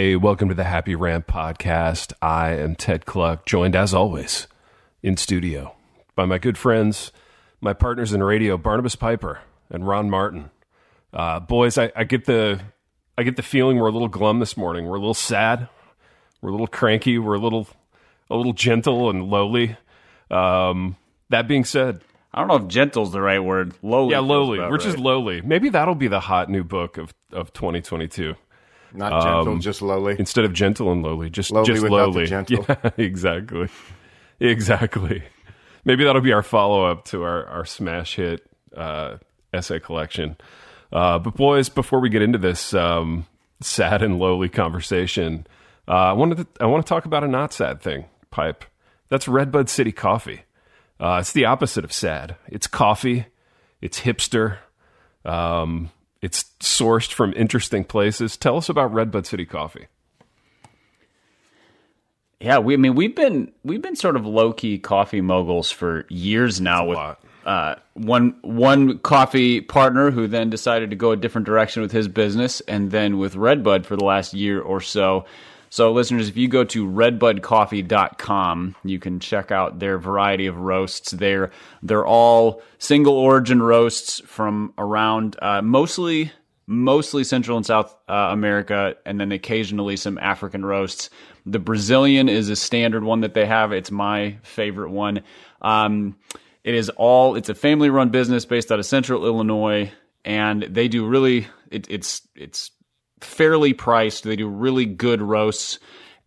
Hey, welcome to the Happy Rant podcast. I am Ted Kluck, joined as always in studio by my good friends, my partners in radio, Barnabas Piper and Ron Martin. Uh, boys, I, I get the I get the feeling we're a little glum this morning. We're a little sad. We're a little cranky. We're a little a little gentle and lowly. Um, that being said, I don't know if gentle's the right word. Lowly. yeah, lowly. We're right. just lowly. Maybe that'll be the hot new book of of 2022. Not gentle, just lowly. instead of gentle and lowly, just Lowly just lowly. gentle. Yeah, exactly, exactly. Maybe that'll be our follow up to our our smash hit uh, essay collection. Uh, but boys, before we get into this um, sad and lowly conversation, uh, I wanted to, I want to talk about a not sad thing. Pipe. That's Redbud City Coffee. Uh, it's the opposite of sad. It's coffee. It's hipster. Um, it's sourced from interesting places. Tell us about Redbud City Coffee. Yeah, we I mean we've been we've been sort of low key coffee moguls for years now with uh, one one coffee partner who then decided to go a different direction with his business, and then with Redbud for the last year or so. So, listeners, if you go to redbudcoffee.com, you can check out their variety of roasts. They're they're all single origin roasts from around uh, mostly mostly Central and South uh, America, and then occasionally some African roasts. The Brazilian is a standard one that they have. It's my favorite one. Um, it is all. It's a family-run business based out of Central Illinois, and they do really. It, it's it's fairly priced. They do really good roasts.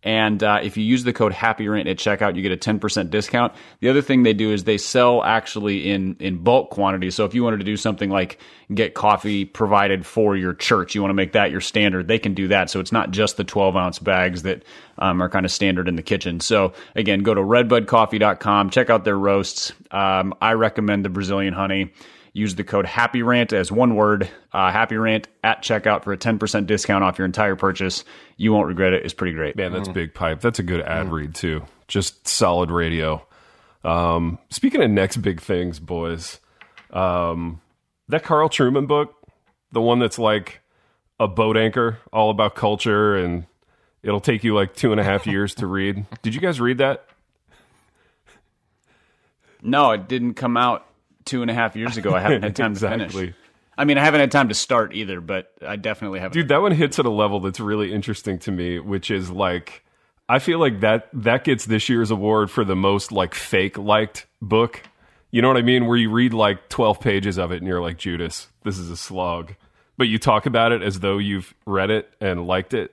And uh, if you use the code HappyRant at checkout, you get a 10% discount. The other thing they do is they sell actually in, in bulk quantity. So if you wanted to do something like get coffee provided for your church, you want to make that your standard, they can do that. So it's not just the 12 ounce bags that um, are kind of standard in the kitchen. So again, go to redbudcoffee.com, check out their roasts. Um, I recommend the Brazilian honey. Use the code HappyRant as one word, uh, HappyRant at checkout for a 10% discount off your entire purchase. You won't regret it. It's pretty great. Man, that's big pipe. That's a good ad read too. Just solid radio. Um, speaking of next big things, boys, um, that Carl Trueman book, the one that's like a boat anchor, all about culture, and it'll take you like two and a half years to read. Did you guys read that? No, it didn't come out two and a half years ago. I haven't had time to Exactly. finish. I mean, I haven't had time to start either, but I definitely haven't. Dude, that one hits at a level that's really interesting to me, which is like I feel like that that gets this year's award for the most like fake liked book. You know what I mean? Where you read like 12 pages of it and you're like, Judas, this is a slog. But you talk about it as though you've read it and liked it.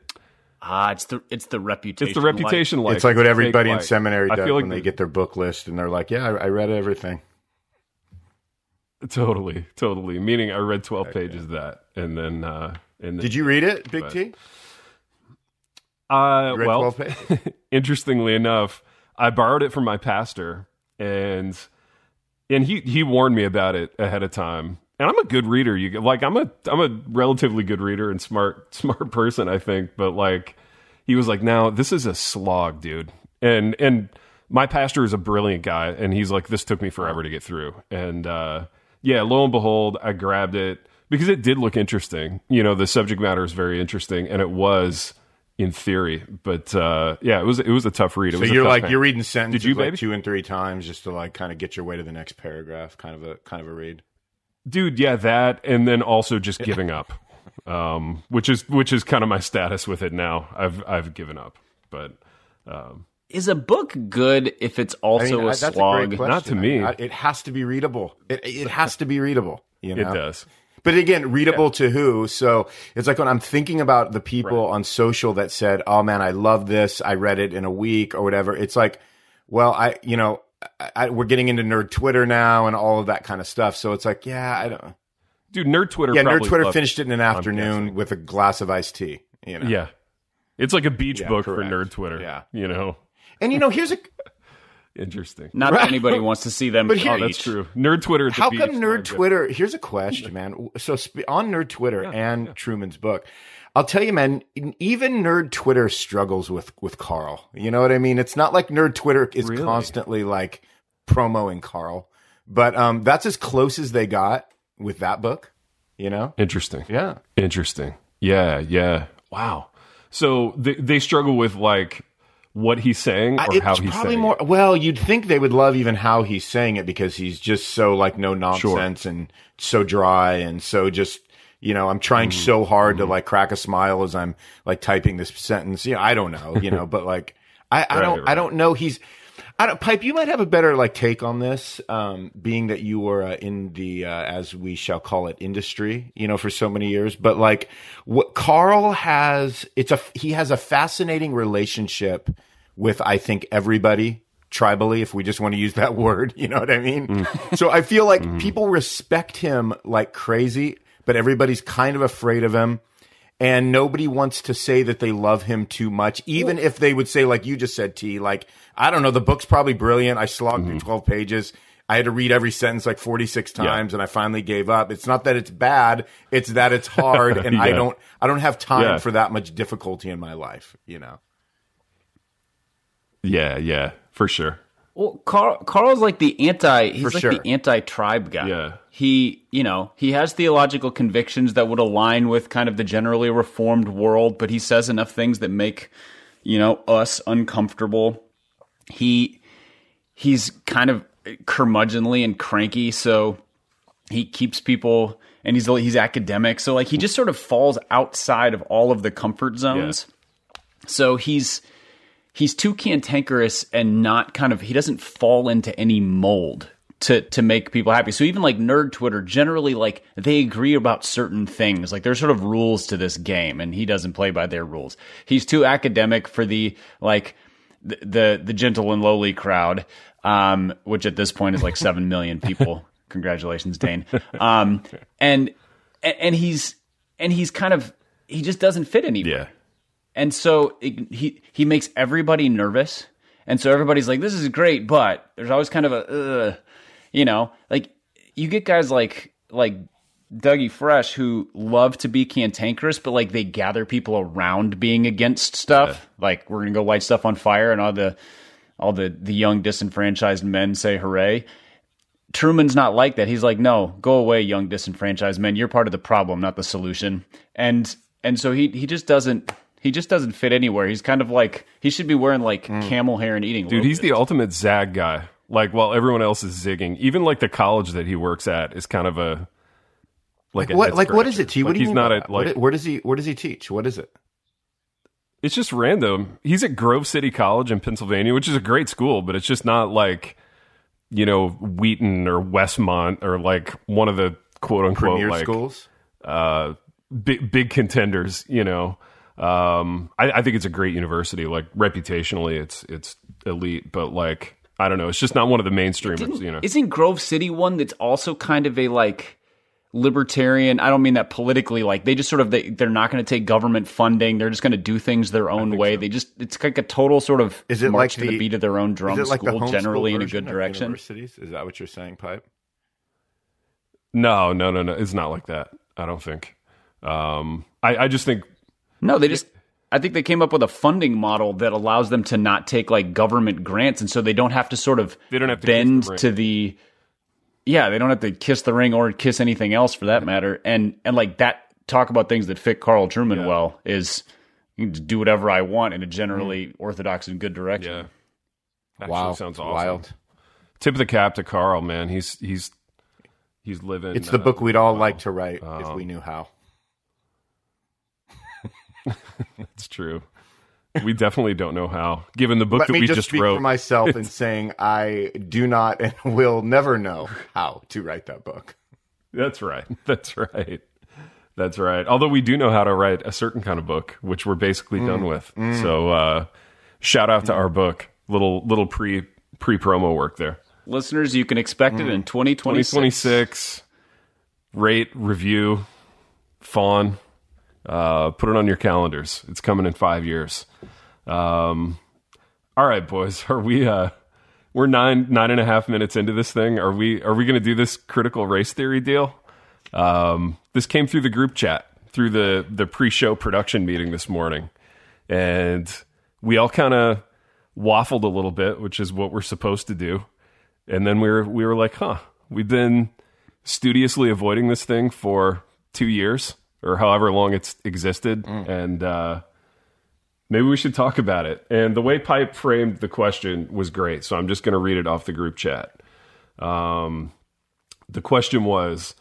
Ah, it's the it's the reputation. It's the reputation like. it's like what fake everybody in like. seminary I does feel like when they get their book list and they're like, "Yeah, I, I read everything." Totally, totally. Meaning I read 12 pages of that and then uh and then, Did you read it, Big But- T? uh well 12 pages? interestingly enough, I borrowed it from my pastor, and and he he warned me about it ahead of time. And I'm a good reader. You get- like I'm a I'm a relatively good reader and smart smart person, I think. But like he was like, "Now this is a slog, dude." And and my pastor is a brilliant guy, and he's like, "This took me forever to get through." And uh, yeah, lo and behold, I grabbed it because it did look interesting. You know, the subject matter is very interesting, and it was in theory. But uh, yeah, it was it was a tough read. It So was you're like hang. you're reading sentences Did you, like baby? two and three times just to like kind of get your way to the next paragraph, kind of a kind of a read. dude yeah that and then also just giving up um which is which is kind of my status with it now i've i've given up but um Is a book good if it's also I mean, a I- that's slog? a great question. Not to me. I- it has to be readable. It, it has to be readable. You know? it does But again, readable to who? So it's like when I'm thinking about the people on social that said, "Oh man, I love this. I read it in a week or whatever." It's like, well, I, you know, I, I, we're getting into nerd Twitter now and all of that kind of stuff. So it's like, yeah, I don't. dude nerd twitter Yeah, nerd Twitter finished it in an afternoon with a glass of iced tea. You know. yeah it's like a beach Yeah, book correct. for nerd twitter Yeah. you know And you know, here's a interesting Not that anybody wants to see them. But here- oh that's eat. true nerd twitter at the How beach, come Nerd not good. Twitter? Here's a question, man. So sp- on Nerd Twitter and Trueman's book, I'll tell you, man. Even Nerd Twitter struggles with with Carl. You know what I mean? It's not like Nerd Twitter is Really? constantly like promoing Carl, but um, that's as close as they got with that book. You know? interesting Yeah. Interesting. Yeah, yeah. Wow. So they, they struggle with like what he's saying or it's how he's probably saying more. it. Well, you'd think they would love even how he's saying it because he's just so like no nonsense and so dry and so just you know I'm trying Mm-hmm. so hard to like crack a smile as I'm like typing this sentence. yeah I don't know, you know, but like I, I Right, don't I don't know. He's I don't pipe. You might have a better like take on this, um, being that you were uh, in the uh, as we shall call it industry, you know, for so many years. But like, what Carl has, it's a he has a fascinating relationship with I think everybody tribally, if we just want to use that word. You know what I mean? So I feel like people respect him like crazy, but everybody's kind of afraid of him. And nobody wants to say that they love him too much, even if they would say, like you just said, T, like, I don't know, the book's probably brilliant. I slogged through mm-hmm. 12 pages. I had to read every sentence like 46 times and I finally gave up. It's not that it's bad. It's that it's hard and I don't, I don't have time Yeah. for that much difficulty in my life, you know? Yeah, yeah, for sure. Well, Carl, Carl's like the anti. He's For like sure. the anti-tribe guy. Yeah. He, you know, he has theological convictions that would align with kind of the generally reformed world, but he says enough things that make, you know, us uncomfortable. He, he's kind of curmudgeonly and cranky, so he keeps people, and he's he's academic, so like he just sort of falls outside of all of the comfort zones. So he's he's too cantankerous and not kind of he doesn't fall into any mold to to make people happy. So even like nerd Twitter generally like they agree about certain things. Like there's sort of rules to this game and he doesn't play by their rules. He's too academic for the like the the, the gentle and lowly crowd um which at this point is like 7 million people. Congratulations Dane. Um and and he's and he's kind of he just doesn't fit anywhere Yeah. and so it, he he makes everybody nervous, and so everybody's like, "This is great," but there's always kind of a, uh, you know, like you get guys like like Dougie Fresh who love to be cantankerous, but like they gather people around being against stuff. Like we're gonna go light stuff on fire, and all the all the the young disenfranchised men say hooray. Trueman's not like that. He's like, no, go away, young disenfranchised men. You're part of the problem, not the solution. And and so he he just doesn't he just doesn't fit anywhere. He's kind of like he should be wearing like mm. camel hair and eating. Dude, he's the ultimate zag guy. Like while everyone else is zigging, even like the college that he works at is kind of a like a What, like, what is it, T? What Like, do you he's mean not a? What like where does he, where does he teach? What is it? it's just random. He's at Grove City College in Pennsylvania, which is a great school, but it's just not like you know Wheaton or Westmont or like one of the quote unquote Premier like schools? uh, big big contenders. You know, um, I, I think it's a great university. Like reputationally, it's it's elite, but like I don't know, it's just not one of the mainstreamers. You know, Isn't Grove City one that's also kind of a like libertarian? I don't mean that politically. Like they just sort of they they're not going to take government funding. They're just going to do things their own way. They just it's like a total sort of Is it march like to the the- beat of their own drum Is it like school, homeschool generally in a good of direction. Universities? Is that what you're saying, Pipe? no, no, no, no, it's not like that. I don't think. Um, I, I just think No, they just. I think they came up with a funding model that allows them to not take like government grants, and so they don't have to sort of They don't have to bend the to the. Yeah, they don't have to kiss the ring or kiss anything else for that matter, and and like that. Talk about things that fit Carl Trueman well is you can do whatever I want in a generally orthodox and good direction. yeah. Actually Wow, sounds awesome. wild. Tip of the cap to Carl, man. He's he's he's living. It's the uh, book we'd all like to write if Um, we knew how. It's true. We definitely don't know how. Given the book Let that me we just, just speak wrote, for myself in saying I do not and will never know how to write that book. That's right. That's right. That's right. Although we do know how to write a certain kind of book, which we're basically Mm. done with. So uh, shout out to our book. Little little pre pre promo work there. Listeners, you can expect it in 2026. 2026. Rate, review, fawn. Uh, put it on your calendars. It's coming in five years. Um, all right, boys. Are we? Uh, we're nine nine and a half minutes into this thing. Are we? Are we going to do this critical race theory deal? Um, this came through the group chat through the the pre-show production meeting this morning, and we all kind of waffled a little bit, which is what we're supposed to do. And then we were we were like, huh, we've been studiously avoiding this thing for two years or however long it's existed, and uh, maybe we should talk about it. And the way Pipe framed the question was great. So I'm just going to read it off the group chat. Um, the question was,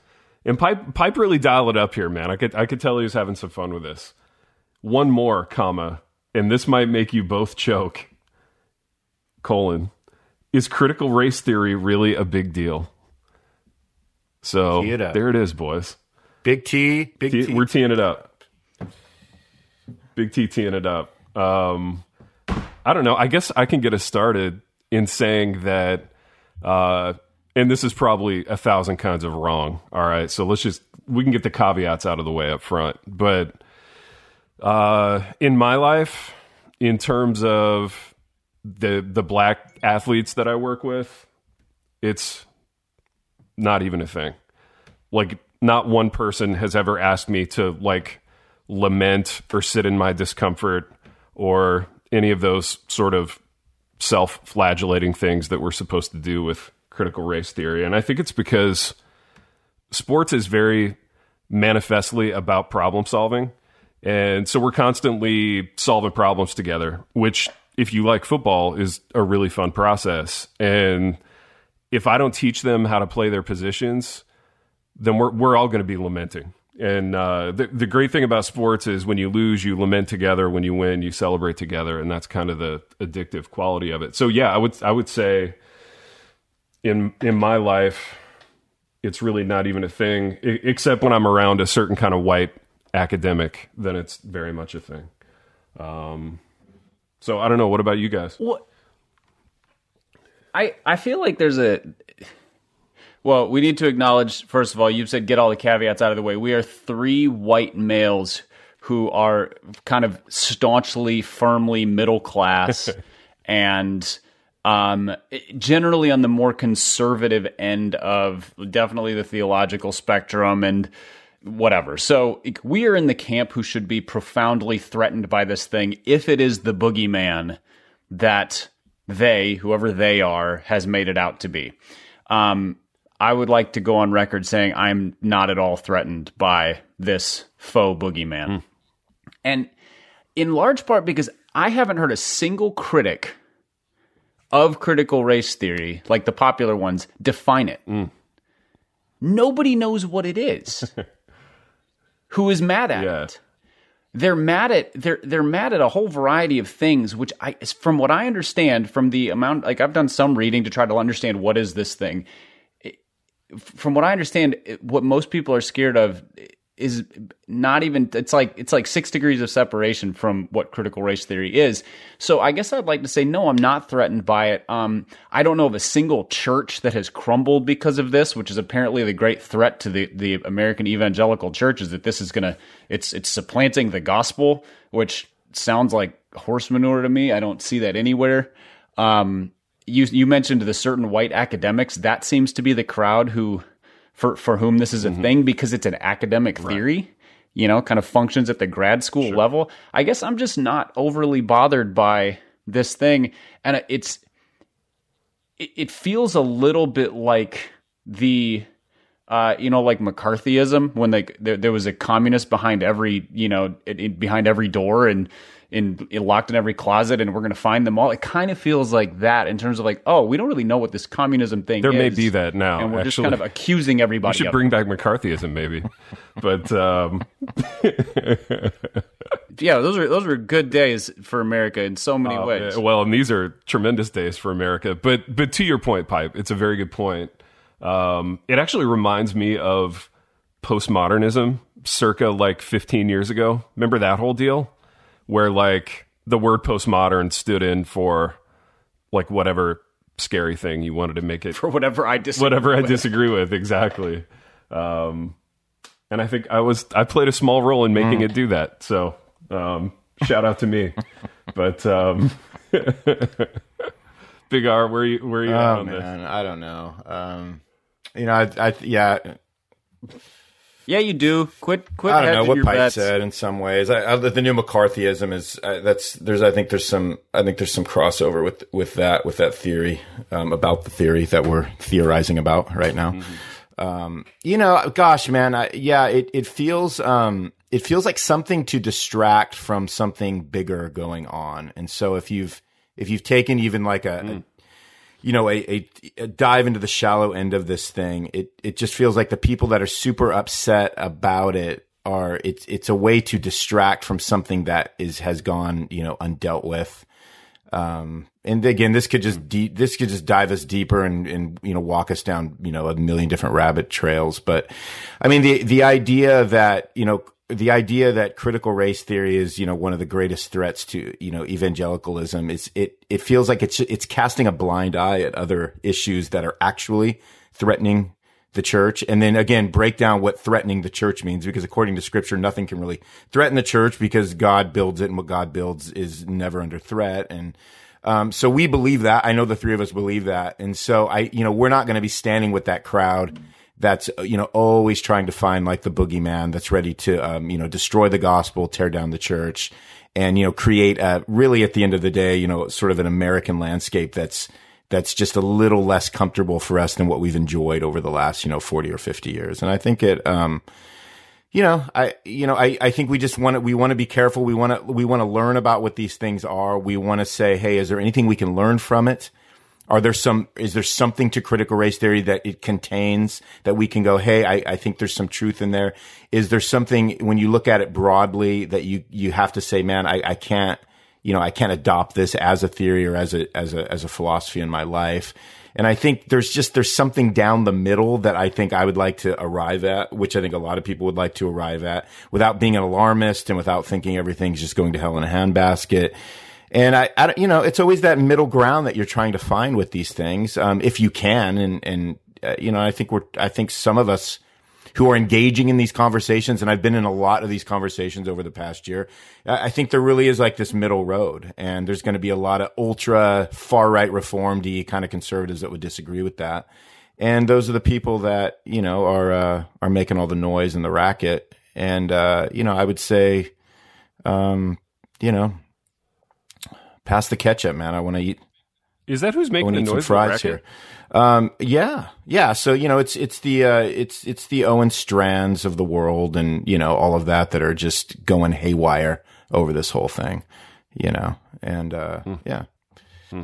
and Pipe Pipe really dialed it up here, man. I could I could tell he was having some fun with this. One more, comma, and this might make you both choke. Colon, is critical race theory really a big deal? So there it is, boys. Big T, big Tee- T. We're teeing it up. Big T teeing it up. Um, I don't know. I guess I can get us started in saying that, uh, and this is probably a thousand kinds of wrong. All right. So let's just, we can get the caveats out of the way up front. But uh, in my life, in terms of the the black athletes that I work with, it's not even a thing like not one person has ever asked me to like lament or sit in my discomfort or any of those sort of self-flagellating things that we're supposed to do with critical race theory. And i think it's because sports is very manifestly about problem solving. And so we're constantly solving problems together which if you like football is a really fun process. And if i don't teach them how to play their positions then we're we're all going to be lamenting. And uh, the the great thing about sports is when you lose, you lament together. When you win, you celebrate together, and that's kind of the addictive quality of it. So yeah, I would I would say in in my life, it's really not even a thing, except when I'm around a certain kind of white academic. Then it's very much a thing. Um, so I don't know. What about you guys? What? I I feel like there's a. Well, we need to acknowledge first of all. You've said get all the caveats out of the way. We are three white males who are kind of staunchly, firmly middle class, and um, generally on the more conservative end of definitely the theological spectrum and whatever. So we are in the camp who should be profoundly threatened by this thing if it is the boogeyman that they, whoever they are, has made it out to be. Um, I would like to go on record saying I'm not at all threatened by this faux boogeyman. Hmm. And in large part because I haven't heard a single critic of critical race theory, like the popular ones, define it. Hmm. Nobody knows what it is. Who is mad at Yeah. it? They're mad at they're they're mad at a whole variety of things, which I, from what I understand, from the amount like I've done some reading to try to understand what is this thing. From what I understand, what most people are scared of is not even it's like it's like six degrees of separation from what critical race theory is. So I guess I'd like to say no, I'm not threatened by it. Um, I don't know of a single church that has crumbled because of this, which is apparently the great threat to the the American evangelical church is that this is gonna it's it's supplanting the gospel, which sounds like horse manure to me. I don't see that anywhere. Um, you you mentioned the certain white academics. That seems to be the crowd who for for whom this is a thing because it's an academic theory. You know, kind of functions at the grad school level. I guess I'm just not overly bothered by this thing, and it's it, it feels a little bit like the uh, you know, like McCarthyism when like there, there was a communist behind every, you know, it, it- behind every door and in, in locked in every closet, and we're going to find them all. It kind of feels like that in terms of like, oh, we don't really know what this communism thing There is. may be that now, and we're just kind of accusing everybody. We should bring back McCarthyism, maybe. but um, yeah, those are those were good days for America in so many ways. Uh, well, and these are tremendous days for America. But but to your point, pipe, it's a very good point. Um, it actually reminds me of postmodernism, circa like 15 years ago. Remember that whole deal, where like the word postmodern stood in for like whatever scary thing you wanted to make it for whatever I disagree whatever I with. disagree with exactly. Um, and I think I was I played a small role in making it do that. So um, shout out to me. but um, Big R, where you where you at Oh on this? man, I don't know. Um, you know, I, I yeah, Yeah, you do. Quit, quit. I don't know what Pike bets. said in some ways. I, I, the new McCarthyism is uh, that's there's I think there's some I think there's some crossover with with that with that theory um, about the theory that we're theorizing about right now. Um, you know, gosh, man, I, yeah, it it feels um, it feels like something to distract from something bigger going on. And so if you've if you've taken even like a, mm. You know, a, a, a, dive into the shallow end of this thing, it it just feels like the people that are super upset about it are it's it's a way to distract from something that is has gone you know undealt with. Um, and again, this could just de- this could just dive us deeper and and you know walk us down you know a million different rabbit trails. But I mean the the idea that you know the idea that critical race theory is, you know, one of the greatest threats to, you know, evangelicalism is it, it feels like it's, it's casting a blind eye at other issues that are actually threatening the church. And then again, break down what threatening the church means because according to scripture, nothing can really threaten the church because God builds it and what God builds is never under threat. And, um, so we believe that. I know the three of us believe that. And so I, you know, we're not going to be standing with that crowd that's you know always trying to find like the boogeyman that's ready to um, you know destroy the gospel, tear down the church, and you know create a really at the end of the day you know sort of an American landscape that's that's just a little less comfortable for us than what we've enjoyed over the last you know forty or fifty years. And I think it. Um, you know, I, you know, I, I think we just want to, we want to be careful. We want to, we want to learn about what these things are. We want to say, Hey, is there anything we can learn from it? Are there some, is there something to critical race theory that it contains that we can go, Hey, I, I think there's some truth in there. Is there something when you look at it broadly that you, you have to say, man, I, I can't, you know, I can't adopt this as a theory or as a, as a, as a philosophy in my life. And I think there's just, there's something down the middle that I think I would like to arrive at, which I think a lot of people would like to arrive at without being an alarmist and without thinking everything's just going to hell in a handbasket and I, I, you know, it's always that middle ground that you're trying to find with these things, um, if you can. And, and, uh, you know, I think we're, I think some of us who are engaging in these conversations, and I've been in a lot of these conversations over the past year, I think there really is like this middle road. And there's going to be a lot of ultra far right reformed kind of conservatives that would disagree with that. And those are the people that, you know, are, uh, are making all the noise and the racket. And, uh, you know, I would say, um, you know, pass the ketchup, man. I want to eat. Is that who's making the noise? fries here. Um, yeah, yeah. So you know, it's it's the uh, it's it's the Owen Strachans of the world, and you know all of that that are just going haywire over this whole thing. You know, and uh, hmm. yeah. Hmm.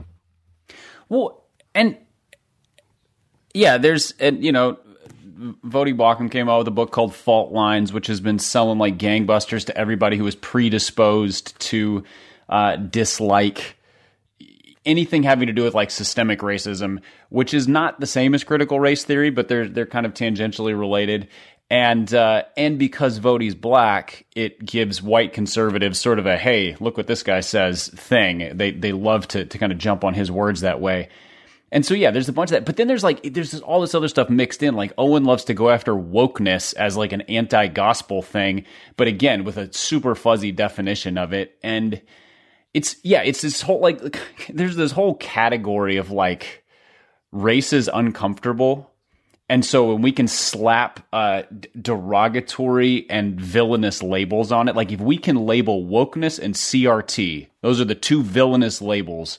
Well, and yeah, there's and you know Voddie Baucham came out with a book called Fault Lines, which has been selling like gangbusters to everybody who is predisposed to uh, dislike anything having to do with like systemic racism, which is not the same as critical race theory, but they're they're kind of tangentially related. And uh, and because Voddie's black, it gives white conservatives sort of a hey, look what this guy says thing. They they love to to kind of jump on his words that way. And so yeah, there's a bunch of that. But then there's like there's this, all this other stuff mixed in. Like Owen loves to go after wokeness as like an anti-gospel thing, but again with a super fuzzy definition of it. And it's yeah, it's this whole like there's this whole category of like race is uncomfortable. And so when we can slap uh, derogatory and villainous labels on it, like if we can label wokeness and CRT, those are the two villainous labels,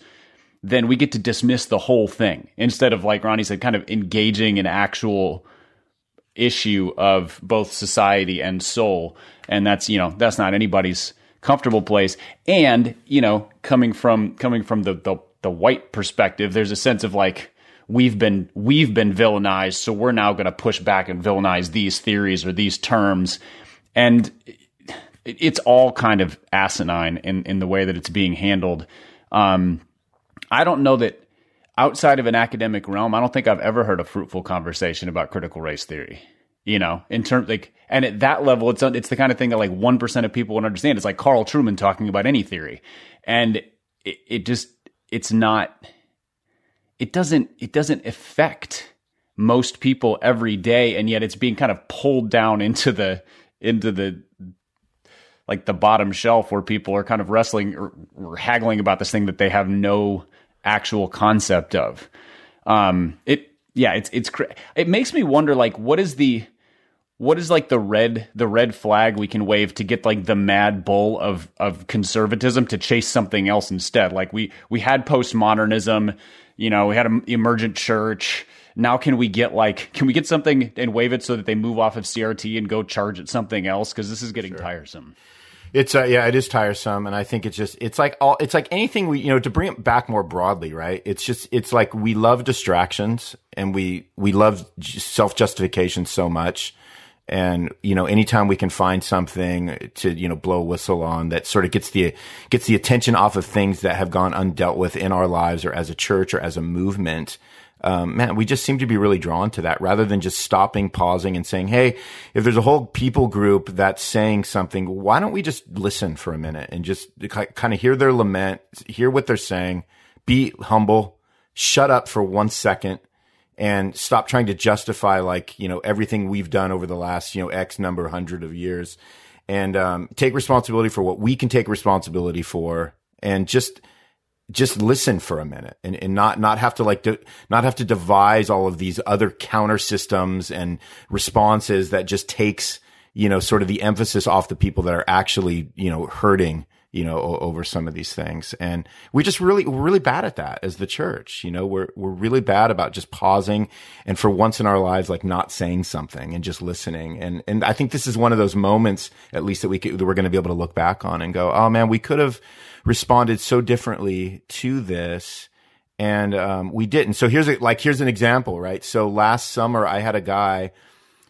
then we get to dismiss the whole thing instead of like Ronnie said, kind of engaging an actual issue of both society and soul. And that's you know that's not anybody's comfortable place. And you know, coming from coming from the the, the white perspective, there's a sense of like we've been we've been villainized, so we're now going to push back and villainize these theories or these terms, and it's all kind of asinine in in the way that it's being handled. Um, I don't know that outside of an academic realm, I don't think I've ever heard a fruitful conversation about critical race theory you know, in terms like, and at that level, it's it's the kind of thing that like one percent of people would understand. It's like Carl Trueman talking about any theory, and it, it just it's not, it doesn't it doesn't affect most people every day, and yet it's being kind of pulled down into the into the like the bottom shelf where people are kind of wrestling or, or haggling about this thing that they have no actual concept of. Um, it yeah, it's it's it makes me wonder like what is the what is like the red the red flag we can wave to get like the mad bull of of conservatism to chase something else instead like we we had postmodernism you know we had an emergent church now can we get like can we get something and wave it so that they move off of crt and go charge at something else because this is getting sure. tiresome it's uh, yeah, it is tiresome, and I think it's just it's like all it's like anything we you know to bring it back more broadly, right? It's just it's like we love distractions and we we love self justification so much, and you know anytime we can find something to you know blow a whistle on that sort of gets the gets the attention off of things that have gone undealt with in our lives or as a church or as a movement um, man, we just seem to be really drawn to that rather than just stopping, pausing and saying, Hey, if there's a whole people group that's saying something, why don't we just listen for a minute and just kind of hear their lament, hear what they're saying, be humble, shut up for one second and stop trying to justify like, you know, everything we've done over the last, you know, X number hundred of years. And, um, take responsibility for what we can take responsibility for and just, just listen for a minute and, and not, not have to like, de- not have to devise all of these other counter systems and responses that just takes, you know, sort of the emphasis off the people that are actually, you know, hurting, you know, o- over some of these things. And we just really, we're really bad at that as the church. You know, we're, we're really bad about just pausing and for once in our lives, like not saying something and just listening. And, and I think this is one of those moments, at least that we could, that we're going to be able to look back on and go, oh man, we could have, responded so differently to this and um, we didn't. So here's a, like here's an example, right? So last summer I had a guy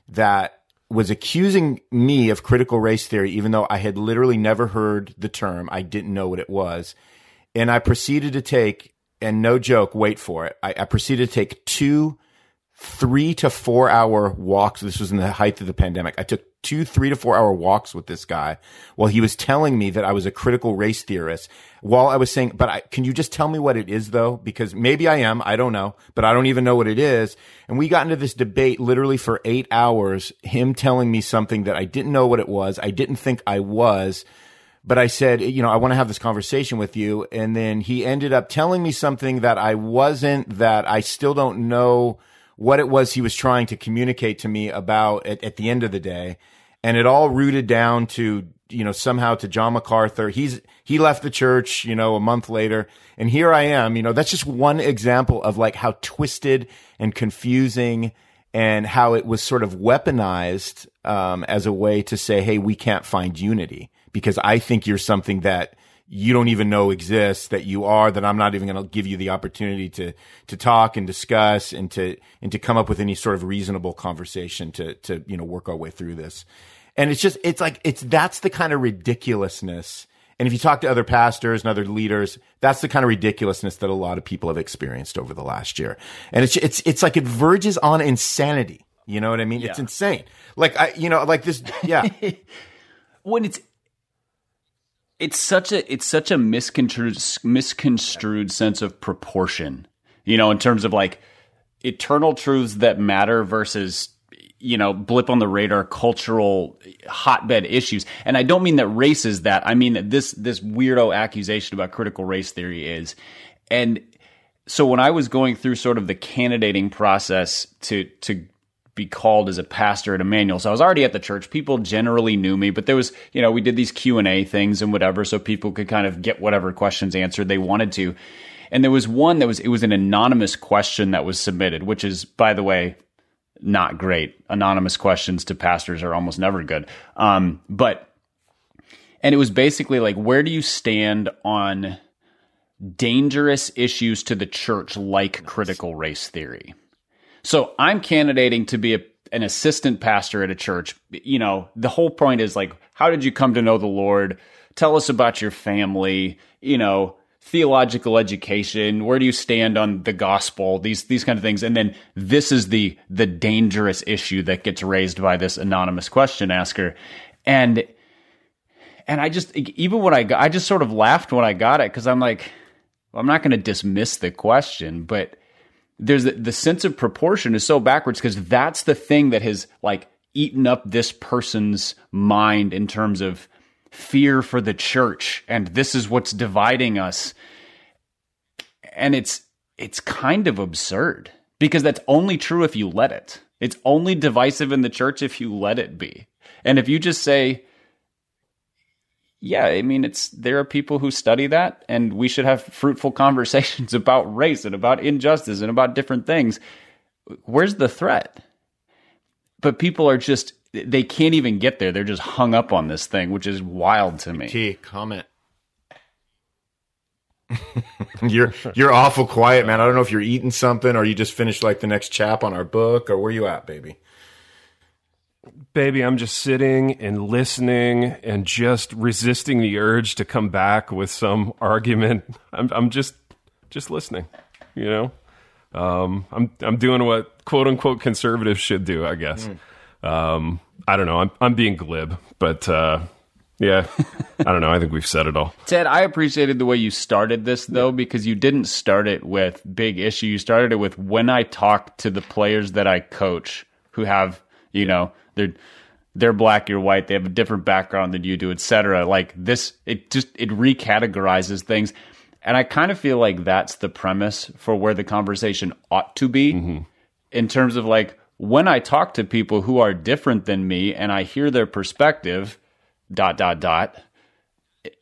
that was accusing me of critical race theory, even though I had literally never heard the term. I didn't know what it was, and I proceeded to take and no joke, wait for it. I, I proceeded to take two three to four hour walks. This was in the height of the pandemic. I took two, three to four hour walks with this guy while he was telling me that I was a critical race theorist while I was saying, but I, can you just tell me what it is though? Because maybe I am. I don't know, but I don't even know what it is. And we got into this debate literally for eight hours, him telling me something that I didn't know what it was. I didn't think I was but I said, you know, I want to have this conversation with you. And then he ended up telling me something that I wasn't, that I still don't know what it was he was trying to communicate to me about at, at the end of the day. And it all rooted down to, you know, somehow to John MacArthur. He's, he left the church, you know, a month later. And here I am, you know, that's just one example of like how twisted and confusing and how it was sort of weaponized um, as a way to say, hey, we can't find unity because I think you're something that you don't even know exists that you are that I'm not even going to give you the opportunity to to talk and discuss and to and to come up with any sort of reasonable conversation to to you know work our way through this. And it's just it's like it's that's the kind of ridiculousness. And if you talk to other pastors and other leaders, that's the kind of ridiculousness that a lot of people have experienced over the last year. And it's it's it's like it verges on insanity. You know what I mean? Yeah. It's insane. Like I you know like this yeah. when it's it's such a it's such a misconstrued misconstrued sense of proportion you know in terms of like eternal truths that matter versus you know blip on the radar cultural hotbed issues. And i don't mean that race is that. I mean that this this weirdo accusation about critical race theory is. And so when i was going through sort of the candidating process to to be called as a pastor at Emmanuel. So I was already at the church. People generally knew me, but there was, you know, we did these Q and A things and whatever, so people could kind of get whatever questions answered they wanted to. And there was one that was it was an anonymous question that was submitted, which is, by the way, not great. Anonymous questions to pastors are almost never good. Um, but and it was basically like, where do you stand on dangerous issues to the church like critical race theory? So I'm candidating to be a, an assistant pastor at a church. You know, the whole point is like, how did you come to know the Lord? Tell us about your family, you know, theological education, where do you stand on the gospel, these these kind of things. And then this is the the dangerous issue that gets raised by this anonymous question asker. And and I just even when I got, I just sort of laughed when I got it cuz I'm like well, I'm not going to dismiss the question, but there's the, the sense of proportion is so backwards because that's the thing that has like eaten up this person's mind in terms of fear for the church and this is what's dividing us and it's it's kind of absurd because that's only true if you let it It's only divisive in the church if you let it be. And if you just say, yeah, I mean, it's there are people who study that, and we should have fruitful conversations about race and about injustice and about different things. Where's the threat? But people are just they can't even get there. They're just hung up on this thing, which is wild to me. T comment. you're you're awful quiet, man. I don't know if you're eating something or you just finished like the next chap on our book or where you at, baby. Baby, I'm just sitting and listening and just resisting the urge to come back with some argument. I'm I'm just just listening, you know. Um, I'm I'm doing what quote unquote conservatives should do, I guess. Mm. Um, I don't know. I'm I'm being glib, but uh, yeah, I don't know. I think we've said it all. Ted, I appreciated the way you started this though, because you didn't start it with big issue. You started it with when I talk to the players that I coach who have, you know, they're they're black, you're white, they have a different background than you do, etc. Like this, it just it recategorizes things, and I kind of feel like that's the premise for where the conversation ought to be, mm-hmm. in terms of like when I talk to people who are different than me and I hear their perspective dot dot dot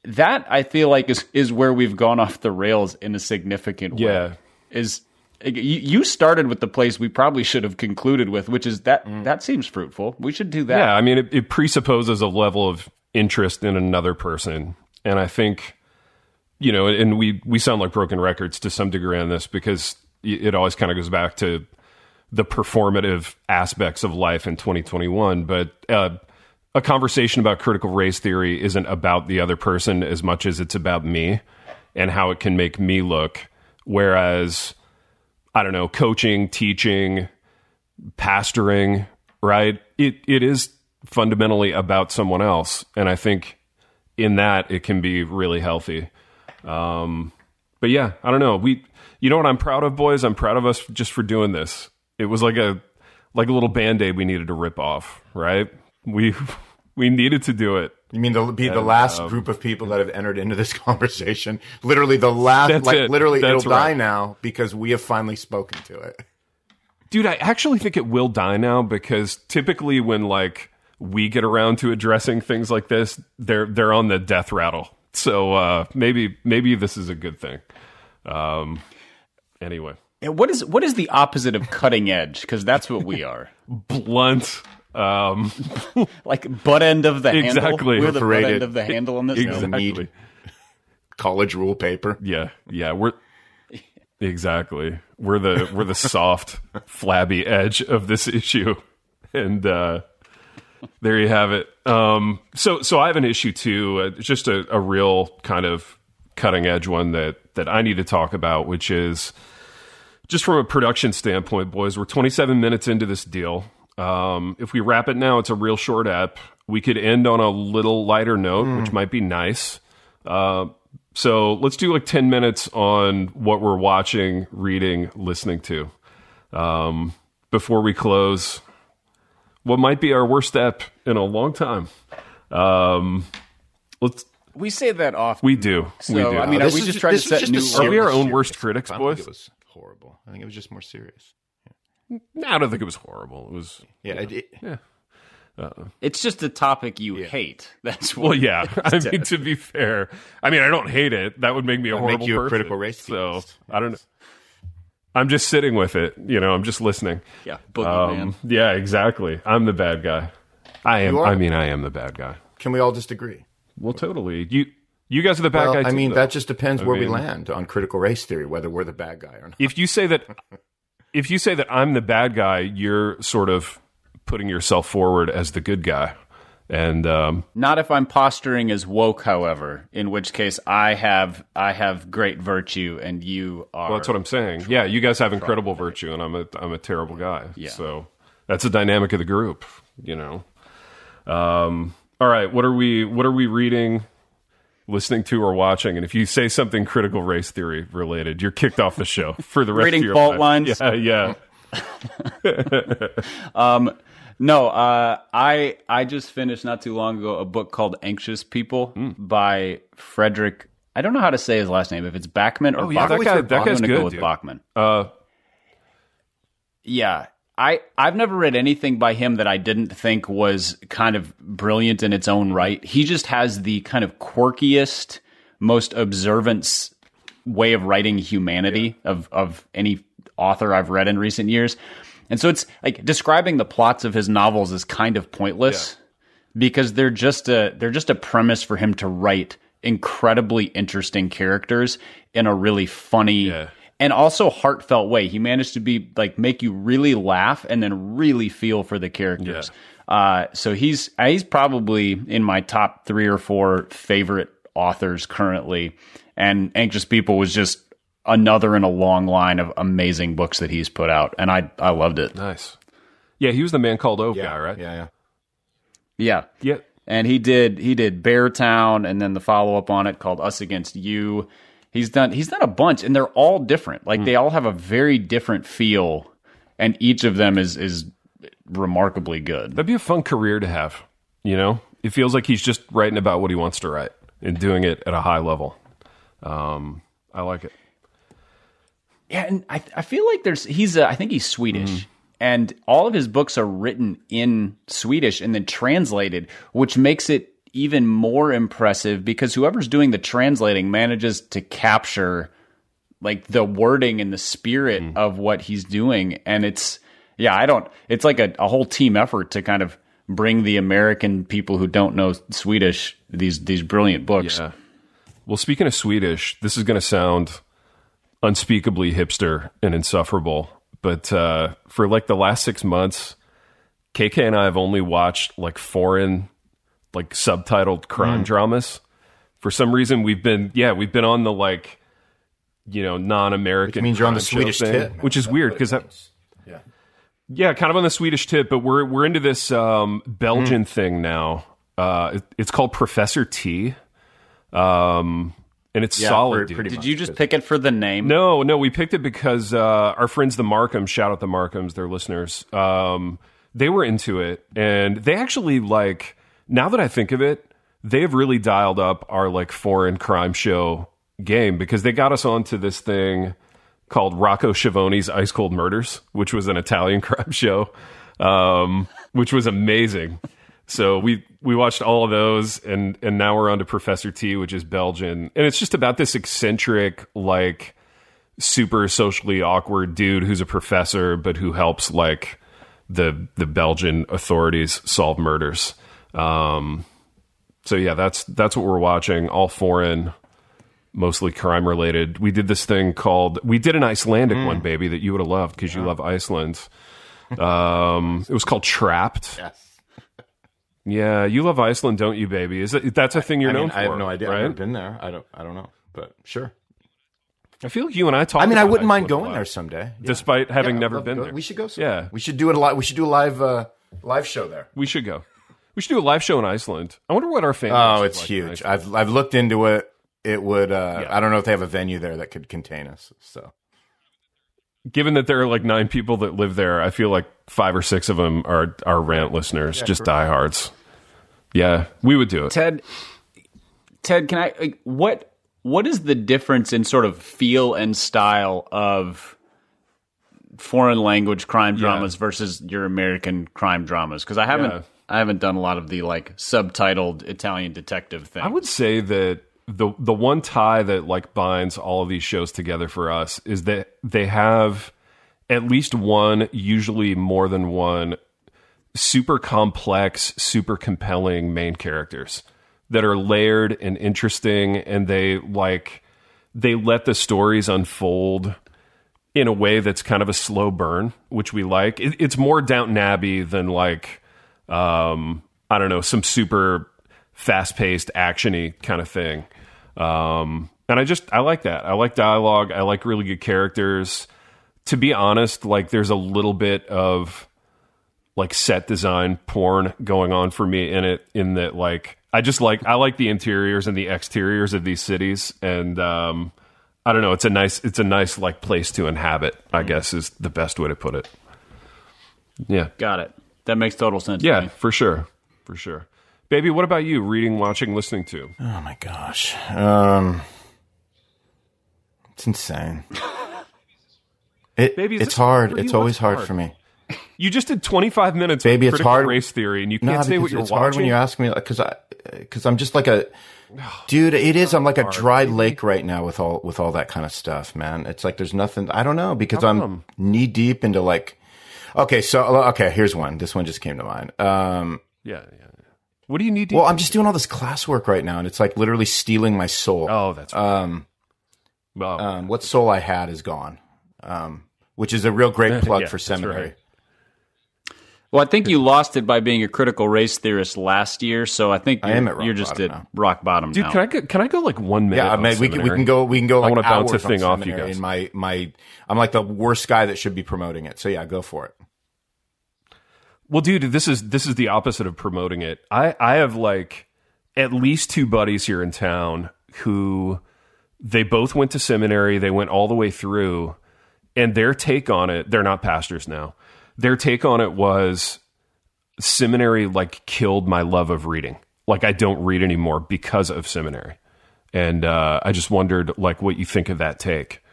that I feel like is is where we've gone off the rails in a significant way. Yeah. Is you started with the place we probably should have concluded with, which is that mm. that seems fruitful. We should do that. Yeah, I mean, it, it, presupposes a level of interest in another person, and I think, you know, and we we sound like broken records to some degree on this because it always kind of goes back to the performative aspects of life in 2021. But uh, a conversation about critical race theory isn't about the other person as much as it's about me and how it can make me look. Whereas, I don't know, coaching, teaching, pastoring, right? It it is fundamentally about someone else, and I think in that it can be really healthy. Um, but yeah, I don't know. We, you know what I'm proud of, boys. I'm proud of us just for doing this. It was like a like a little band aid we needed to rip off, right? We we needed to do it. You mean the be the last um, group of people that have entered into this conversation? Literally the last, like it. literally, that's it'll right. die now because we have finally spoken to it. Dude, I actually think it will die now because typically when like we get around to addressing things like this, they're they're on the death rattle. So uh, maybe maybe this is a good thing. Um, anyway, what is what is the opposite of cutting edge? Because that's what we are. Blunt. Um, like butt end of the exactly. handle. We're the butt end of the handle on this. Exactly. College rule paper. Yeah, yeah. We're exactly we're the we're the soft, flabby edge of this issue, and uh, there you have it. Um, so so I have an issue too. Uh, just a, a real kind of cutting edge one that that I need to talk about, which is just from a production standpoint, boys. We're 27 minutes into this deal. Um, if we wrap it now, it's a real short app. We could end on a little lighter note, mm. which might be nice. Uh, so let's do like 10 minutes on what we're watching, reading, listening to. Um, before we close, what might be our worst app in a long time. Um, let's. We say that often. We do. So, we do. I mean, are we just trying to set new? Are we our own worst critics, boys? I think it was horrible. I think it was just more serious. No, I don't think it was horrible. It was yeah, it, it, yeah. Uh, it's just a topic you yeah. hate. That's well, yeah. I mean, to be fair, I mean, I don't hate it. That would make me a horrible make you person. a critical race. So I don't know. I'm just sitting with it. You know, I'm just listening. Yeah, um, yeah, exactly. I'm the bad guy. I am. I mean, I am the bad guy. Can we all just agree? Well, totally. You you guys are the bad well, guy. I mean, though. that just depends I where mean, we land on critical race theory, whether we're the bad guy or not. If you say that if you say that I'm the bad guy, you're sort of putting yourself forward as the good guy. And um, not if I'm posturing as woke, however, in which case I have I have great virtue and you are. Well, that's what I'm saying. Yeah, you guys have incredible virtue, and I'm a I'm a terrible guy. Yeah. So that's the dynamic of the group, you know. Um, all right, what are we what are we reading? Listening to or watching, and if you say something critical race theory related, you're kicked off the show for the rest Reading of your fault life. lines. Yeah, yeah. um, no, uh, I I just finished not too long ago a book called Anxious People mm. by Frederick. I don't know how to say his last name. If it's Backman or oh, yeah, Bach- that, guy, that guy's I'm good. Go with dude. Backman. Uh, yeah, I I've never read anything by him that I didn't think was kind of brilliant in its own right. He just has the kind of quirkiest, most observant way of writing humanity yeah. of of any author I've read in recent years. And so it's like describing the plots of his novels is kind of pointless yeah. because they're just a they're just a premise for him to write incredibly interesting characters in a really funny yeah and also heartfelt way. He managed to be like make you really laugh and then really feel for the characters. Yeah. Uh, so he's uh, he's probably in my top three or four favorite authors currently. And Anxious People was just another in a long line of amazing books that he's put out, and I I loved it. Nice. Yeah, he was the man called Ove yeah, guy, right? Yeah, yeah, yeah, yeah. And he did he did Beartown, and then the follow up on it called Us Against You He's done he's done a bunch and they're all different. Like mm. they all have a very different feel and each of them is is remarkably good. That'd be a fun career to have, you know? It feels like he's just writing about what he wants to write and doing it at a high level. Um, I like it. Yeah, and I I feel like there's he's uh, I think he's Swedish. Mm. And all of his books are written in Swedish and then translated, which makes it even more impressive because whoever's doing the translating manages to capture like the wording and the spirit mm. of what he's doing and it's yeah i don't it's like a, a whole team effort to kind of bring the american people who don't know swedish these these brilliant books yeah. well speaking of swedish this is going to sound unspeakably hipster and insufferable but uh, for like the last six months kk and i have only watched like foreign like subtitled crime mm. dramas. For some reason, we've been yeah we've been on the like you know non-American. Which means you're on the Swedish thing, tip, which is weird because yeah yeah kind of on the Swedish tip, but we're we're into this um, Belgian mm. thing now. Uh, it, it's called Professor T. Um, and it's yeah, solid. Pretty, Did you just pick it for the name? No, no, we picked it because uh, our friends the Markhams, shout out the Markhams, their listeners. Um, they were into it, and they actually like now that I think of it, they've really dialed up our like foreign crime show game because they got us onto this thing called Rocco Schiavone's Ice Cold Murders, which was an Italian crime show, um, which was amazing. So we we watched all of those, and and now we're on to Professor T, which is Belgian, and it's just about this eccentric, like super socially awkward dude who's a professor, but who helps like the the Belgian authorities solve murders. Um, so yeah, that's that's what we're watching. All foreign, mostly crime related. We did this thing called we did an Icelandic mm. one, baby, that you would have loved because yeah. you love Iceland. Um, it was called Trapped. Yes. Yeah, you love Iceland, don't you, baby? Is it that's a thing you're I known mean, for? I have no idea. Right? I've been there. I don't. I don't know, but sure. I feel like you and I talk. I mean, I wouldn't mind going there someday, yeah. despite having yeah, never been there. We should go. Someday. Yeah, we should do it a live. We should do a live uh, live show there. We should go. We should do a live show in Iceland. I wonder what our fans. Oh, it's like huge. I've I've looked into it. It would. Uh, yeah. I don't know if they have a venue there that could contain us. So, given that there are like nine people that live there, I feel like five or six of them are are rant listeners, yeah, just correct. diehards. Yeah, we would do it. Ted, Ted, can I? Like, what what is the difference in sort of feel and style of foreign language crime dramas yeah. versus your American crime dramas? Because I haven't yeah. I haven't done a lot of the like subtitled Italian detective thing. I would say that the the one tie that like binds all of these shows together for us is that they have at least one, usually more than one, super complex, super compelling main characters that are layered and interesting, and they like they let the stories unfold in a way that's kind of a slow burn, which we like. It, it's more Downton Abbey than like um, I don't know, some super fast paced, actiony kind of thing. Um, and I just I like that. I like dialogue. I like really good characters. To be honest, like there's a little bit of like set design porn going on for me in it. In that, like I just like I like the interiors and the exteriors of these cities, and um, I don't know. It's a nice it's a nice like place to inhabit. I guess is the best way to put it. Yeah, got it. That makes total sense. Yeah, for sure, for sure. Baby, what about you? Reading, watching, listening to? Oh my gosh, um, it's insane. It, Baby, it's hard. It's always hard, hard for me. You just did 25 minutes Baby, of it's hard- race theory, and you can't say what you're it's watching. hard when you ask me because I because I'm just like a dude. It is. I'm like a dry lake right now with all with all that kind of stuff, man. It's like there's nothing. I don't know because I'm knee deep into like. Okay, so okay, here's one. This one just came to mind. Um, yeah, yeah. yeah. What do you need to? well, I'm just doing all this classwork right now, and it's like literally stealing my soul. oh, that's right. Um, well, um, what soul I had is gone. Um, which is a real great plug Yeah, for seminary. right. Well, I think you lost it by being a critical race theorist last year, so I think I you're, am at you're just at now. rock bottom dude, now. can I go, can I go like one minute? Yeah, I mean, we can, we can go we can go I like wanna bounce a thing off you guys. And my my I'm like the worst guy that should be promoting it. So yeah, go for it. Well, dude, this is this is the opposite of promoting it. I I have like at least two buddies here in town who they both went to seminary. They went all the way through, and their take on it. They're not pastors now. Their take on it was seminary like killed my love of reading. Like I don't read anymore because of seminary, and uh, I just wondered like what you think of that take.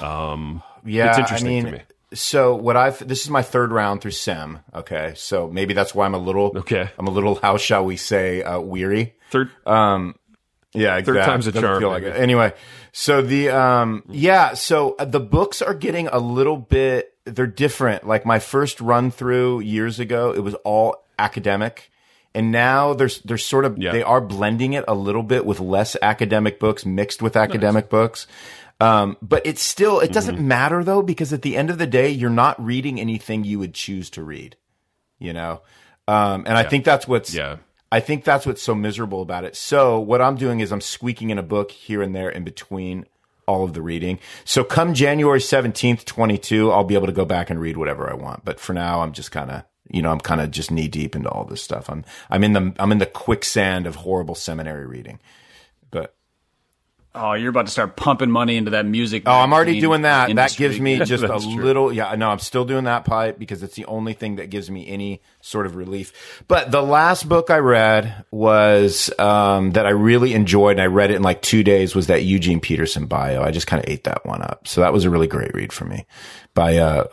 Um, Yeah, It's interesting I mean, to me. So what I've this is my third round through Sem. Okay, so maybe that's why I'm a little Okay. I'm a little how shall we say uh, weary. third, um, Yeah, exactly. time's a charm, Feel like maybe. it. Anyway, so the um yeah, so uh, the books are getting a little bit they're different. Like my first run through years ago, it was all academic. And now there's there's sort of Yeah. they are blending it a little bit with less academic books mixed with academic books. Um, but it's still it doesn't Mm-hmm. matter though because at the end of the day you're not reading anything you would choose to read, you know. Um, and I think that's what's yeah. I think that's what's so miserable about it. So what I'm doing is I'm squeaking in a book here and there in between all of the reading. So come January 17th, 22, I'll be able to go back and read whatever I want. But for now, I'm just kind of, you know, I'm kind of just knee deep into all this stuff. I'm, I'm in the, I'm in the quicksand of horrible seminary reading. Oh, you're about to start pumping money into that music. Oh, I'm already doing that. That gives me just a true. little. Yeah, no, I'm still doing that pipe because it's the only thing that gives me any sort of relief. But the last book I read was um, that I really enjoyed, and I read it in like two days. Was that Eugene Peterson bio? I just kind of ate that one up. So that was a really great read for me. By uh,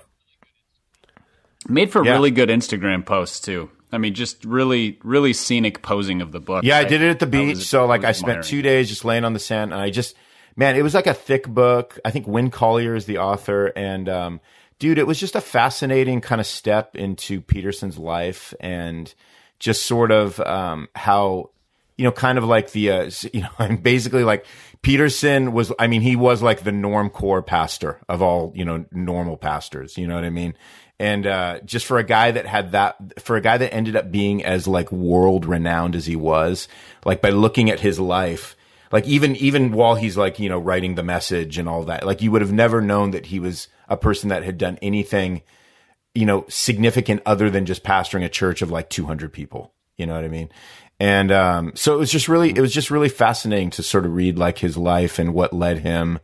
made for Yeah. really good Instagram posts too. I mean, just really, really scenic posing of the book. Yeah, I did it at the beach. was- so like I spent two days just laying on the sand and I just man, it was like a thick book. I think Win Collier is the author and um dude, it was just a fascinating kind of step into Peterson's life and just sort of um how you know, kind of like the, uh, you know, and basically like Peterson was, I mean, he was like the norm core pastor of all, you know, normal pastors. You know what I mean? And, uh, just for a guy that had that, for a guy that ended up being as like world renowned as he was, like by looking at his life, like even, even while he's like, you know, writing the message and all that, like you would have never known that he was a person that had done anything, you know, significant other than just pastoring a church of like 200 people. You know what I mean? And um, so it was just really, it was just really fascinating to sort of read like his life and what led him,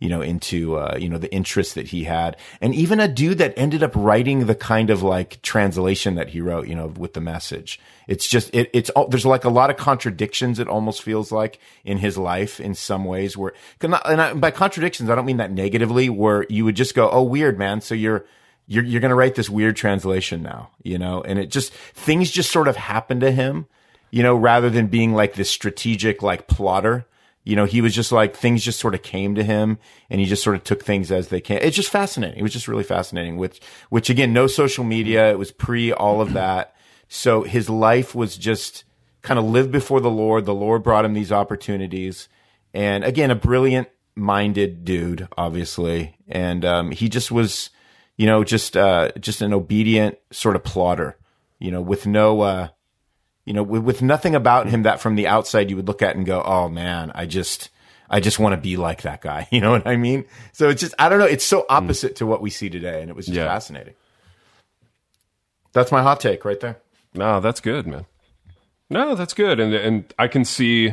you know, into uh, you know the interests that he had, and even a dude that ended up writing the kind of like translation that he wrote, you know, with the message. It's just it, it's all, there's like a lot of contradictions. It almost feels like in his life in some ways where, and I, by contradictions I don't mean that negatively, where you would just go, oh weird man, so you're you're you're going to write this weird translation now, you know, and it just things just sort of happen to him, you know, rather than being like this strategic like plotter. You know, he was just like things just sort of came to him and he just sort of took things as they came. It's just fascinating. It was just really fascinating, which which again, no social media, it was pre all of that. So his life was just kind of lived before the Lord. The Lord brought him these opportunities. And again, a brilliant minded dude, obviously. And um, he just was you know, just uh, just an obedient sort of plotter, you know, with no, uh, you know, with, with nothing about him that from the outside you would look at and go, oh man, I just, I just want to be like that guy. You know what I mean? So it's just, I don't know, it's so hmm. opposite to what we see today, and it was just Yeah. fascinating. That's my hot take right there. No, that's good, man. No, that's good, and and I can see,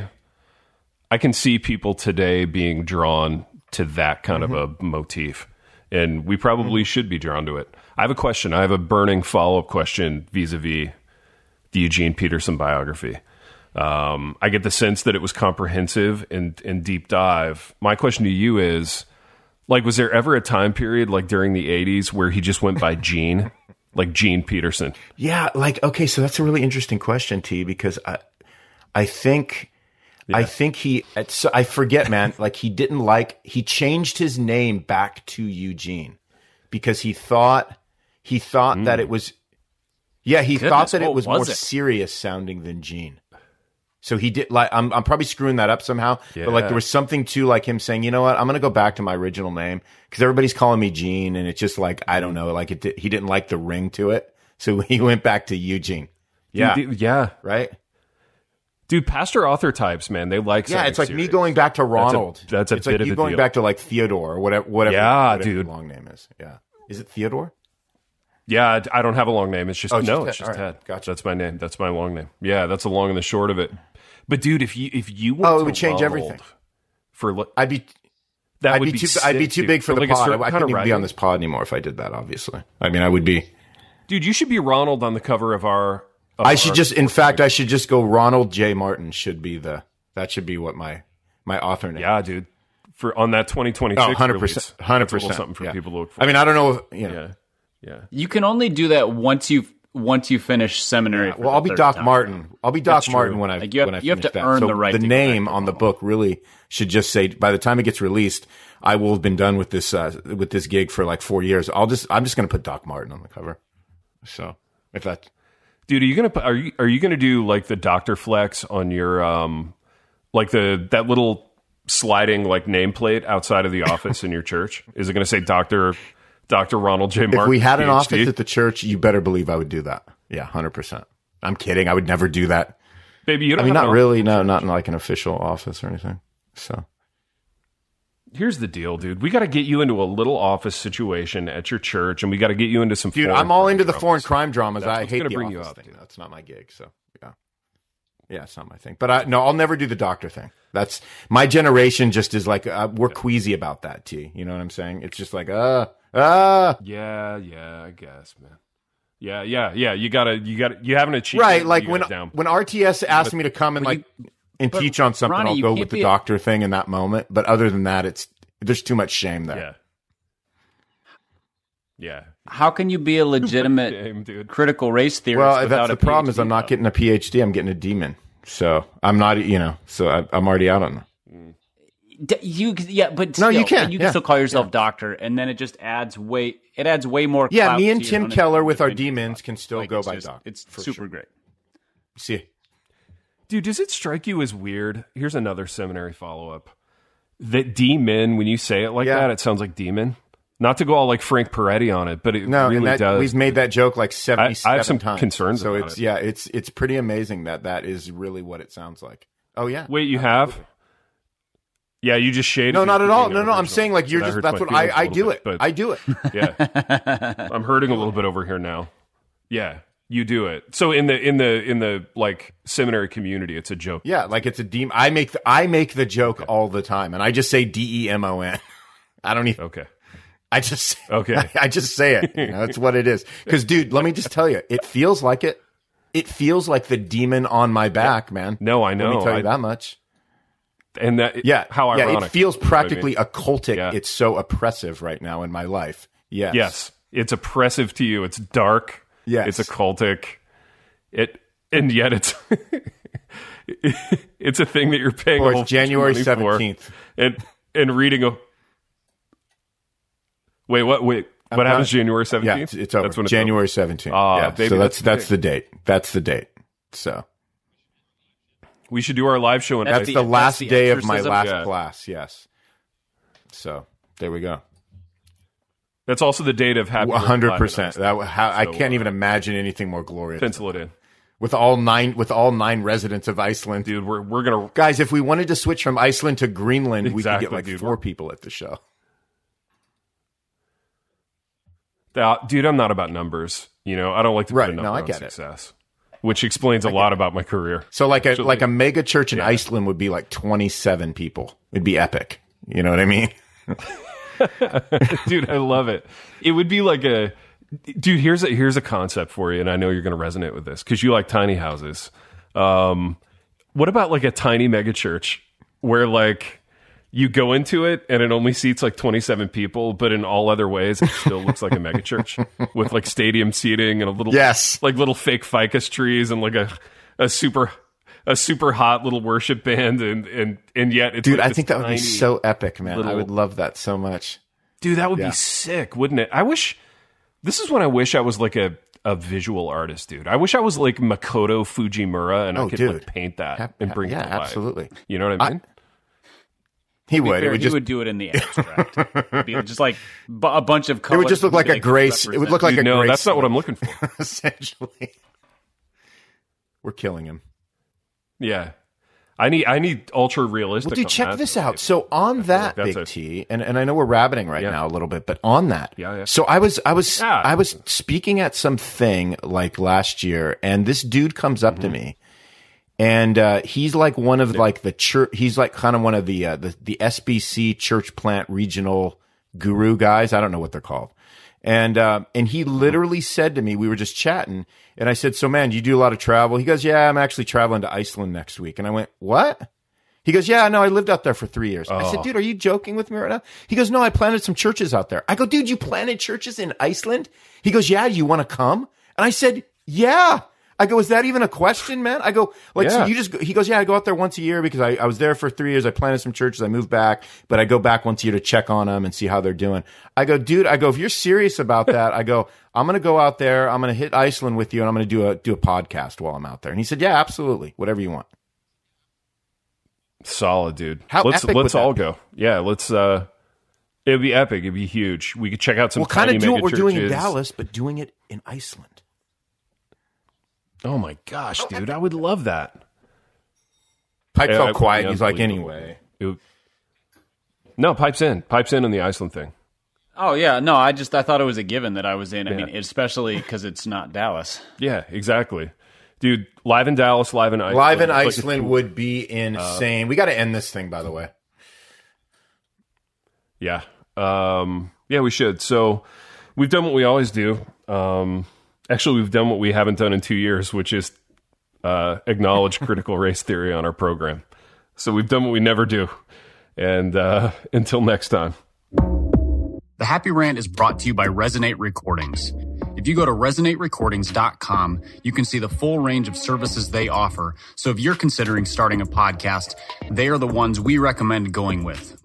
I can see people today being drawn to that kind of mm-hmm. a motif, and we probably mm-hmm. should be drawn to it. I have a question. I have a burning follow up question vis a vis the Eugene Peterson biography. Um, I get the sense that it was comprehensive and, and deep dive. My question to you is, like, was there ever a time period like during the '80s where he just went by Gene? like Gene Peterson. Yeah, like okay, so that's a really interesting question, T, because I, I think, I think he, it's, I forget, man. like he didn't like he changed his name back to Eugene because he thought he thought that it was, yeah, he thought that it was, was more it? serious sounding than Gene. So he did like I'm I'm probably screwing that up somehow, but like there was something to like him saying, you know what, I'm gonna go back to my original name because everybody's calling me Gene, and it's just like I don't know, like it he didn't like the ring to it, so he went back to Eugene. Yeah, Dude, yeah, right. dude. Pastor author types, man, they like. Yeah, it's like me going back to Ronald. that's a it's bit like of you a going deal. back to like Theodore or whatever. Whatever. Yeah, whatever dude. long name is. Yeah, is it Theodore? Yeah, I- don't have a long name. It's just Oh, it's no, just it's just right, Ted. gotcha. That's my name. That's my long name. Yeah, that's the long and the short of it. But dude, if you if you went Oh, it would change everything. For I'd be. that I'd would be, too. sick, I'd be too dude. big for, the like pod. I, couldn't even be on this pod anymore if I did that. Obviously, I mean, I would be. Dude, you should be Ronald on the cover of our. of I should our- just, in fact, I should just go. Ronald J. Martin should be the. That should be what my my author name. Yeah, dude. For on that 2026 Oh, 100 percent, hundred That's a little percent. something for yeah. people to look for. I mean, I don't know. If, you know, yeah, yeah. You can only do that once you've once you finish seminary. for Well, I'll be Doc time. Martin. I'll be Doc That's Martin true. when I Like, you have- when I you have finish to that. earn so the right The to name on the book really should just say by the time it gets released, I will have been done with this uh, with this gig for like four years. I'll just I'm just going to put Doc Martin on the cover. So if that Dude, are you gonna are you are you gonna do like the Doctor Flex on your um like the that little sliding like nameplate outside of the office in your church? Is it gonna say Doctor Doctor Ronald J. Martin? if we had an PhD? office at the church, you better believe I would do that. Yeah, hundred percent. I'm kidding. I would never do that. baby, you don't I mean, not really. No, not in like an official office or anything. So Here's the deal, dude. We got to get you into a little office situation at your church, and we got to get you into some. Dude, I'm all into the foreign crime dramas. That's I hate the bring you office up, thing. dude. That's not my gig. So yeah, yeah, it's not my thing. But I no, I'll never do the doctor thing. That's my generation. Just is like uh, we're queasy about that. T. You know what I'm saying? It's just like uh uh Yeah, yeah, I guess, man. Yeah, yeah, yeah. You gotta, you gotta, you haven't achieved right. Like when down. when RTS asked me to come and but and teach on something, Ronnie, I'll go with the be a- doctor thing in that moment. But other than that, it's there's too much shame there. yeah, yeah. How can you be a legitimate Shame, dude. critical race theorist? Well, without that's a the problem. PhD, Is I'm not though? getting a PhD. I'm getting a demon. So I'm not. You know. So I, I'm already out on that. D- you yeah, but No, you still, can, You can yeah, still call yourself doctor, and then it just adds way. It adds way more. Yeah, me and Tim Keller with our demons can still Like, go by just- doc. It's for super sure. great. See, Dude, does it strike you as weird? Here's another seminary follow up. That demon, when you say it like Yeah. that, it sounds like demon. Not to go all like Frank Peretti on it, but it no, really that, does. we've made that joke like seventy-seven I have some times. concerns So about it's it. yeah, it's it's pretty amazing that that is really what it sounds like. Oh yeah. Wait, you have? Yeah, you just shaded. No, not at all. No, no. I'm saying like you're that just. That's what I I do bit, it. but- I do it. Yeah, I'm hurting a little bit over here now. Yeah, you do it. So in the in the in the like seminary community, it's a joke. Yeah, like it's a demon. I make the, I make the joke all the time, and I just say D E M O N. I don't even. Okay. I just Okay. I, just say it. You know, that's what it is. Because, dude, let me just tell you, it feels like it. It feels like the demon on my back, man. No, I know. Let me tell you I- that much. And that Yeah, how ironic. yeah. It feels You know I mean? practically occultic. Yeah. It's so oppressive right now in my life. Yes. Yes, it's oppressive to you. It's dark. Yes. it's occultic. It and yet it's it's a thing that you're paying. Or it's January bunch of money for. 17th. and and reading a. Wait, what? Wait, what not- happens January seventeenth? Yeah, it's, it's over. That's when it's January seventeenth. Ah, yeah. baby, so that's that's that's the date. That's the date. So. We should do our live show in That's that's the- the, that's last the day of my last Yeah. class. Yes. So there we go. That's also the date of Happy One hundred percent. That how, I can't uh, even imagine anything more glorious. Pencil it in, With all nine, with all nine residents of Iceland, dude. We're we're gonna guys. If we wanted to switch from Iceland to Greenland, we could get like dude. four people at the show. Uh, dude, I'm not about numbers. You know, I don't like to put Right, a number no, I on success. it. Which explains a lot about my career. So like a like a mega church in Iceland would be like twenty seven people. It'd be epic. You know what I mean? dude, I love it. It would be like a dude. Here's a here's a concept for you, and I know you're going to resonate with this because you like tiny houses. Um, what about like a tiny mega church where like you go into it and it only seats like 27 people, but in all other ways, it still looks like a megachurch with like stadium seating and a little, Yes. like little fake ficus trees and like a, a super, a super hot little worship band. And, and, and yet Dude, like I think that would be so epic, man. I would love that so much. dude, that would Yeah. be sick, wouldn't it? I wish, this is when I wish I was like a, a visual artist, dude. I wish I was like Makoto Fujimura and I Oh, could dude. like paint that and bring yeah, it to life. absolutely. You know what I mean? He would. fair, It would he just would do it in the abstract. It'd be just like bu- a bunch of it would just look like a that grace. It would look like a no, grace. that's not what I'm looking for. essentially. We're killing him. Yeah. I need I need ultra realistic. Well, dude, on check that this stuff. out. So on that that's big a- T, and, and I know we're rabbiting right Yeah. now a little bit, but on that, Yeah, yeah. So I was I was Yeah. I was speaking at some thing like last year, and this dude comes up Mm-hmm. to me, and uh, he's like one of like the church. He's like kind of one of the uh, the the SBC church plant regional guru guys. I don't know what they're called. And uh, and he literally said to me, we were just chatting, and I said, "So man, you do a lot of travel?" He goes, "Yeah, I'm actually traveling to Iceland next week." And I went, "What?" He goes, Yeah, no, I lived out there for three years. I Oh. said, Dude, are you joking with me right now? He goes, No, I planted some churches out there. I go, Dude, you planted churches in Iceland? He goes, Yeah, you want to come? And I said, Yeah. I go, Is that even a question, man? I go, Like, so you just, go, he goes, Yeah, I go out there once a year because I, I was there for three years. I planted some churches. I moved back, but I go back once a year to check on them and see how they're doing. I go, Dude, I go, If you're serious about that, I go, I'm going to go out there. I'm going to hit Iceland with you and I'm going to do a, do a podcast while I'm out there. And he said, Yeah, absolutely. Whatever you want. Solid, dude. How let's let's all be? go. Yeah, let's uh it'd be epic, it'd be huge. We could check out some We'll kind of do what we're doing in. Dallas, but doing it in Iceland. Oh my gosh, dude. I would love that. Pipe Yeah, felt quiet. yeah, He's like, anyway. It no, pipes in. Pipes in on the Iceland thing. Oh yeah, no, I just I thought it was a given that I was in. I Yeah. mean, especially because it's not Dallas. Yeah, exactly. Dude, live in Dallas, live in Iceland. Live in It's like Iceland would be insane. we got to end this thing, by the way. Yeah. Um, yeah, we should. So we've done what we always do. Um, actually, we've done what we haven't done in two years, which is uh, acknowledge critical race theory on our program. So we've done what we never do. And uh, until next time. The Happy Rant is brought to you by Resonate Recordings. If you go to resonaterecordings.com, you can see the full range of services they offer. So if you're considering starting a podcast, they are the ones we recommend going with.